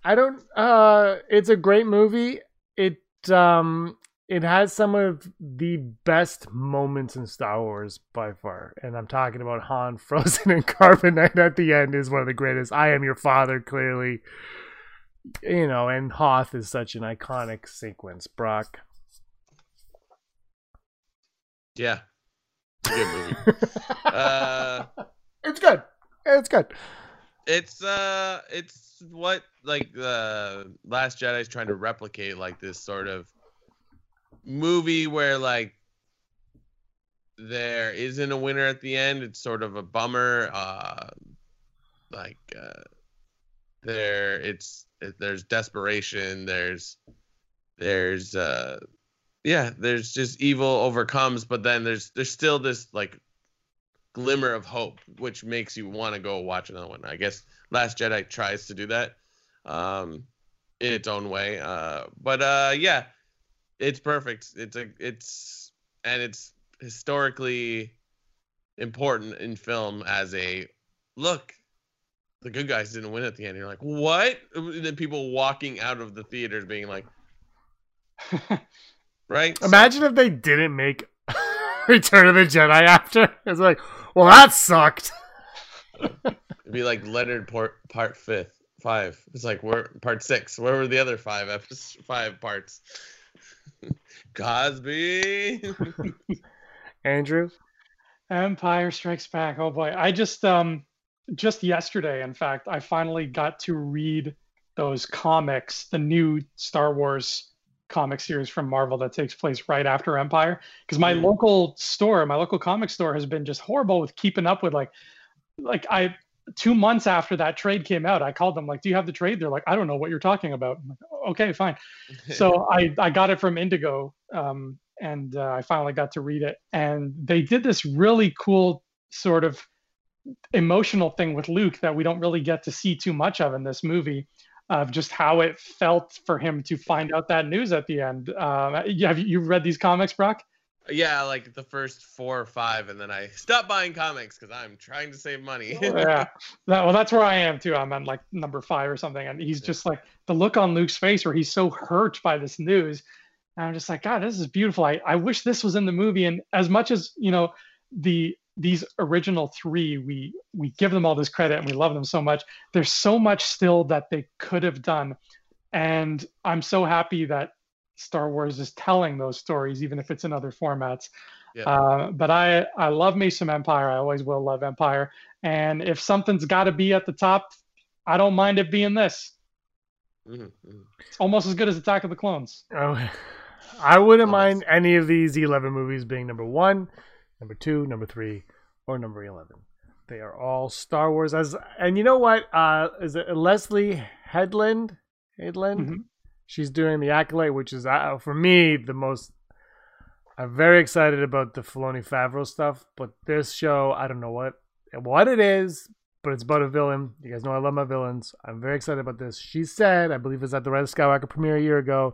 I don't. Uh, it's a great movie. It um, it has some of the best moments in Star Wars by far, and I'm talking about Han frozen in carbonite at the end is one of the greatest. I am your father, clearly. You know, and Hoth is such an iconic sequence. Brock. Yeah. It's good movie. uh, it's good. It's good. it's uh, it's what like the Last Jedi is trying to replicate, like this sort of movie where like there isn't a winner at the end. It's sort of a bummer. Uh, like uh, there, it's it, there's desperation. There's there's uh yeah there's just evil overcomes but then there's there's still this like glimmer of hope which makes you want to go watch another one i guess last jedi tries to do that um in its own way uh but uh yeah it's perfect it's a it's and it's historically important in film as a look the good guys didn't win at the end you're like what and then people walking out of the theaters being like right So- Imagine if they didn't make Return of the Jedi after. It's like, well, that sucked. It'd be like Leonard part, part fifth, five. It's like where part six. Where were the other five episodes, five parts? Cosby. Andrew. Empire Strikes Back. Oh boy, I just um just yesterday, in fact, I finally got to read those comics, the new Star Wars comic series from Marvel that takes place right after Empire. Because my Mm. local store, my local comic store, has been just horrible with keeping up with like, like I two months after that trade came out, I called them like, "Do you have the trade?" They're like, "I don't know what you're talking about." I'm like, "Okay, fine." so I, I got it from Indigo, um, and uh, I finally got to read it. And they did this really cool sort of emotional thing with Luke that we don't really get to see too much of in this movie, of just how it felt for him to find out that news at the end. Um, have you you read these comics, Brock? Yeah, like the first four or five, and then I stopped buying comics because I'm trying to save money. Oh, yeah. That, well, that's where I am too. I'm on like number five or something, and he's just like the look on Luke's face where he's so hurt by this news. And I'm just like, God, this is beautiful. I, I wish this was in the movie. And as much as you know, the these original three, we we give them all this credit and we love them so much. There's so much still that they could have done, and I'm so happy that Star Wars is telling those stories, even if it's in other formats. Yeah. Uh, but I I love me some Empire. I always will love Empire. And if something's got to be at the top, I don't mind it being this. Mhm, mhm. It's almost as good as Attack of the Clones. Oh, I wouldn't Nice. mind any of these 11 movies being number one, number two, number three, or number 11. They are all Star Wars. As and you know what? Uh, is it Leslie Headland? Headland. Mhm. She's doing the Acolyte, which is uh, for me the most. I'm very excited about the Filoni Favreau stuff, but this show, I don't know what what it is, but it's about a villain. You guys know I love my villains. I'm very excited about this. She said, I believe it was at the Red Skywalker premiere a year ago,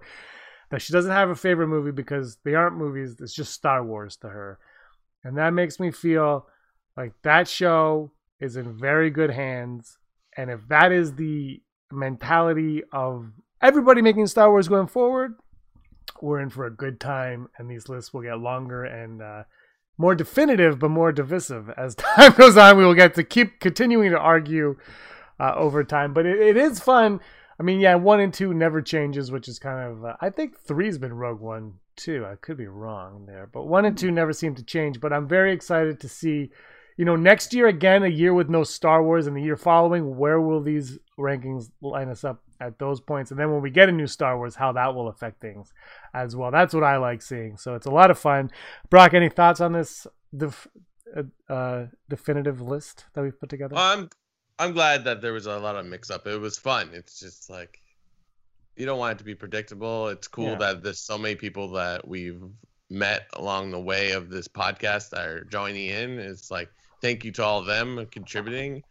that she doesn't have a favorite movie because they aren't movies. It's just Star Wars to her, and that makes me feel like that show is in very good hands. And if that is the mentality of everybody making Star Wars going forward, we're in for a good time, and these lists will get longer and uh, more definitive but more divisive. As time goes on, we will get to keep continuing to argue uh, over time. But it, it is fun. I mean, yeah, one and two never changes, which is kind of. Uh, I think three's been Rogue One too. I could be wrong there, but one and two never seem to change. But I'm very excited to see, you know, next year again, a year with no Star Wars, and the year following, where will these rankings line us up at those points? And then when we get a new Star Wars, how that will affect things as well. That's what I like seeing. So it's a lot of fun. Brock, any thoughts on this def- uh, uh, definitive list that we've put together? I'm I'm glad that there was a lot of mix up. It was fun. It's just like you don't want it to be predictable. It's cool Yeah. that there's so many people that we've met along the way of this podcast that are joining in. It's like thank you to all of them contributing.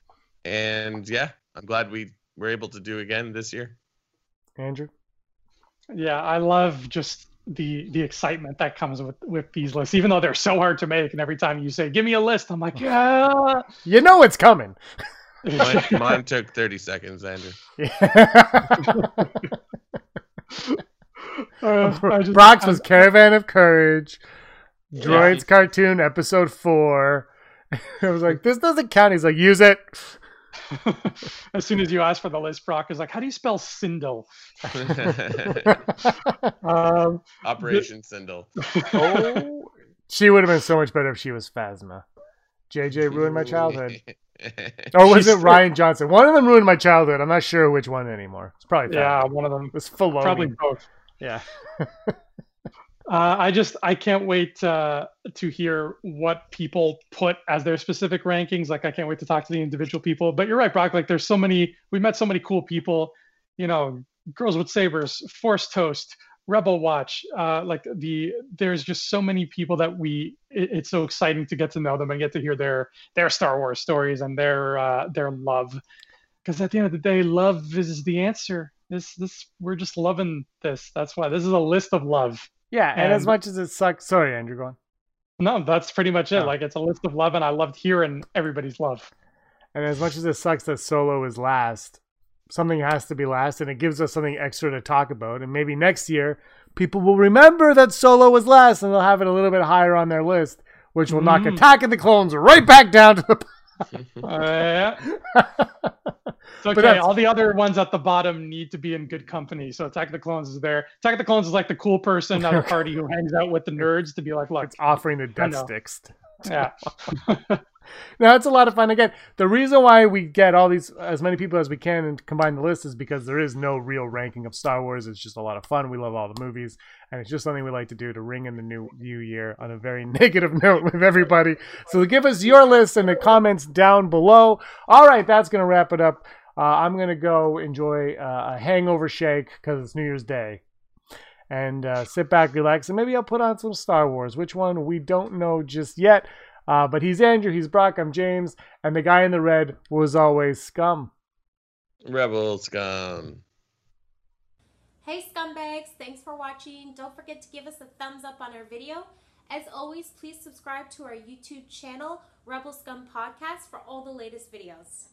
And yeah, I'm glad we were able to do again this year. Andrew? Yeah, I love just the the excitement that comes with with these lists, even though they're so hard to make. And every time you say, "Give me a list," I'm like, "Yeah." You know it's coming. Mine, mine took 30 seconds, Andrew. Uh, I just- Brock's was I'm- Caravan of Courage, Droids cartoon episode four. I was like, this doesn't count. He's like, use it. as soon as you ask for the list, Brock is like, "How do you spell Sindel?" Um, Operation Sindel. oh, she would have been so much better if she was Phasma. JJ ruined my childhood. Or was She's- it Rian Johnson? One of them ruined my childhood. I'm not sure which one anymore. It's probably yeah, one of them. It's Filoni. Probably both. Yeah. Uh, I just I can't wait uh, to hear what people put as their specific rankings. Like I can't wait to talk to the individual people. But you're right, Brock. Like there's so many. We met so many cool people. You know, girls with sabers, Force Toast, Rebel Watch. Uh, like the there's just so many people that we. It, it's so exciting to get to know them and get to hear their their Star Wars stories and their uh, their love. Because at the end of the day, love is the answer. This this we're just loving this. That's why this is a list of love. Yeah. And, as much as it sucks. Sorry, Andrew, go on. No, that's pretty much it. Oh. Like it's a list of love, and I loved hearing everybody's love. And as much as it sucks that Solo is last, something has to be last, and it gives us something extra to talk about. And maybe next year, people will remember that Solo was last, and they'll have it a little bit higher on their list, which will knock Mm. Attack of the Clones right back down to the. Uh, it's okay. All the other ones at the bottom need to be in good company. So Attack of the Clones is there. Attack of the Clones is like the cool person at a party who hangs out with the nerds to be like, look, it's offering the death sticks. yeah, now it's a lot of fun. Again, the reason why we get all these as many people as we can and combine the list is because there is no real ranking of Star Wars. It's just a lot of fun. We love all the movies, and it's just something we like to do to ring in the new new year on a very negative note with everybody. So give us your list in the comments down below. All right, that's gonna wrap it up. Uh, I'm gonna go enjoy uh, a hangover shake because it's New Year's Day. And uh, sit back, relax, and maybe I'll put on some Star Wars. Which one we don't know just yet. Uh, but he's Andrew, he's Brock, I'm James, and the guy in the red was always scum. Rebel scum. Hey scumbags, thanks for watching. Don't forget to give us a thumbs up on our video. As always, please subscribe to our YouTube channel, Rebel Scum Podcast, for all the latest videos.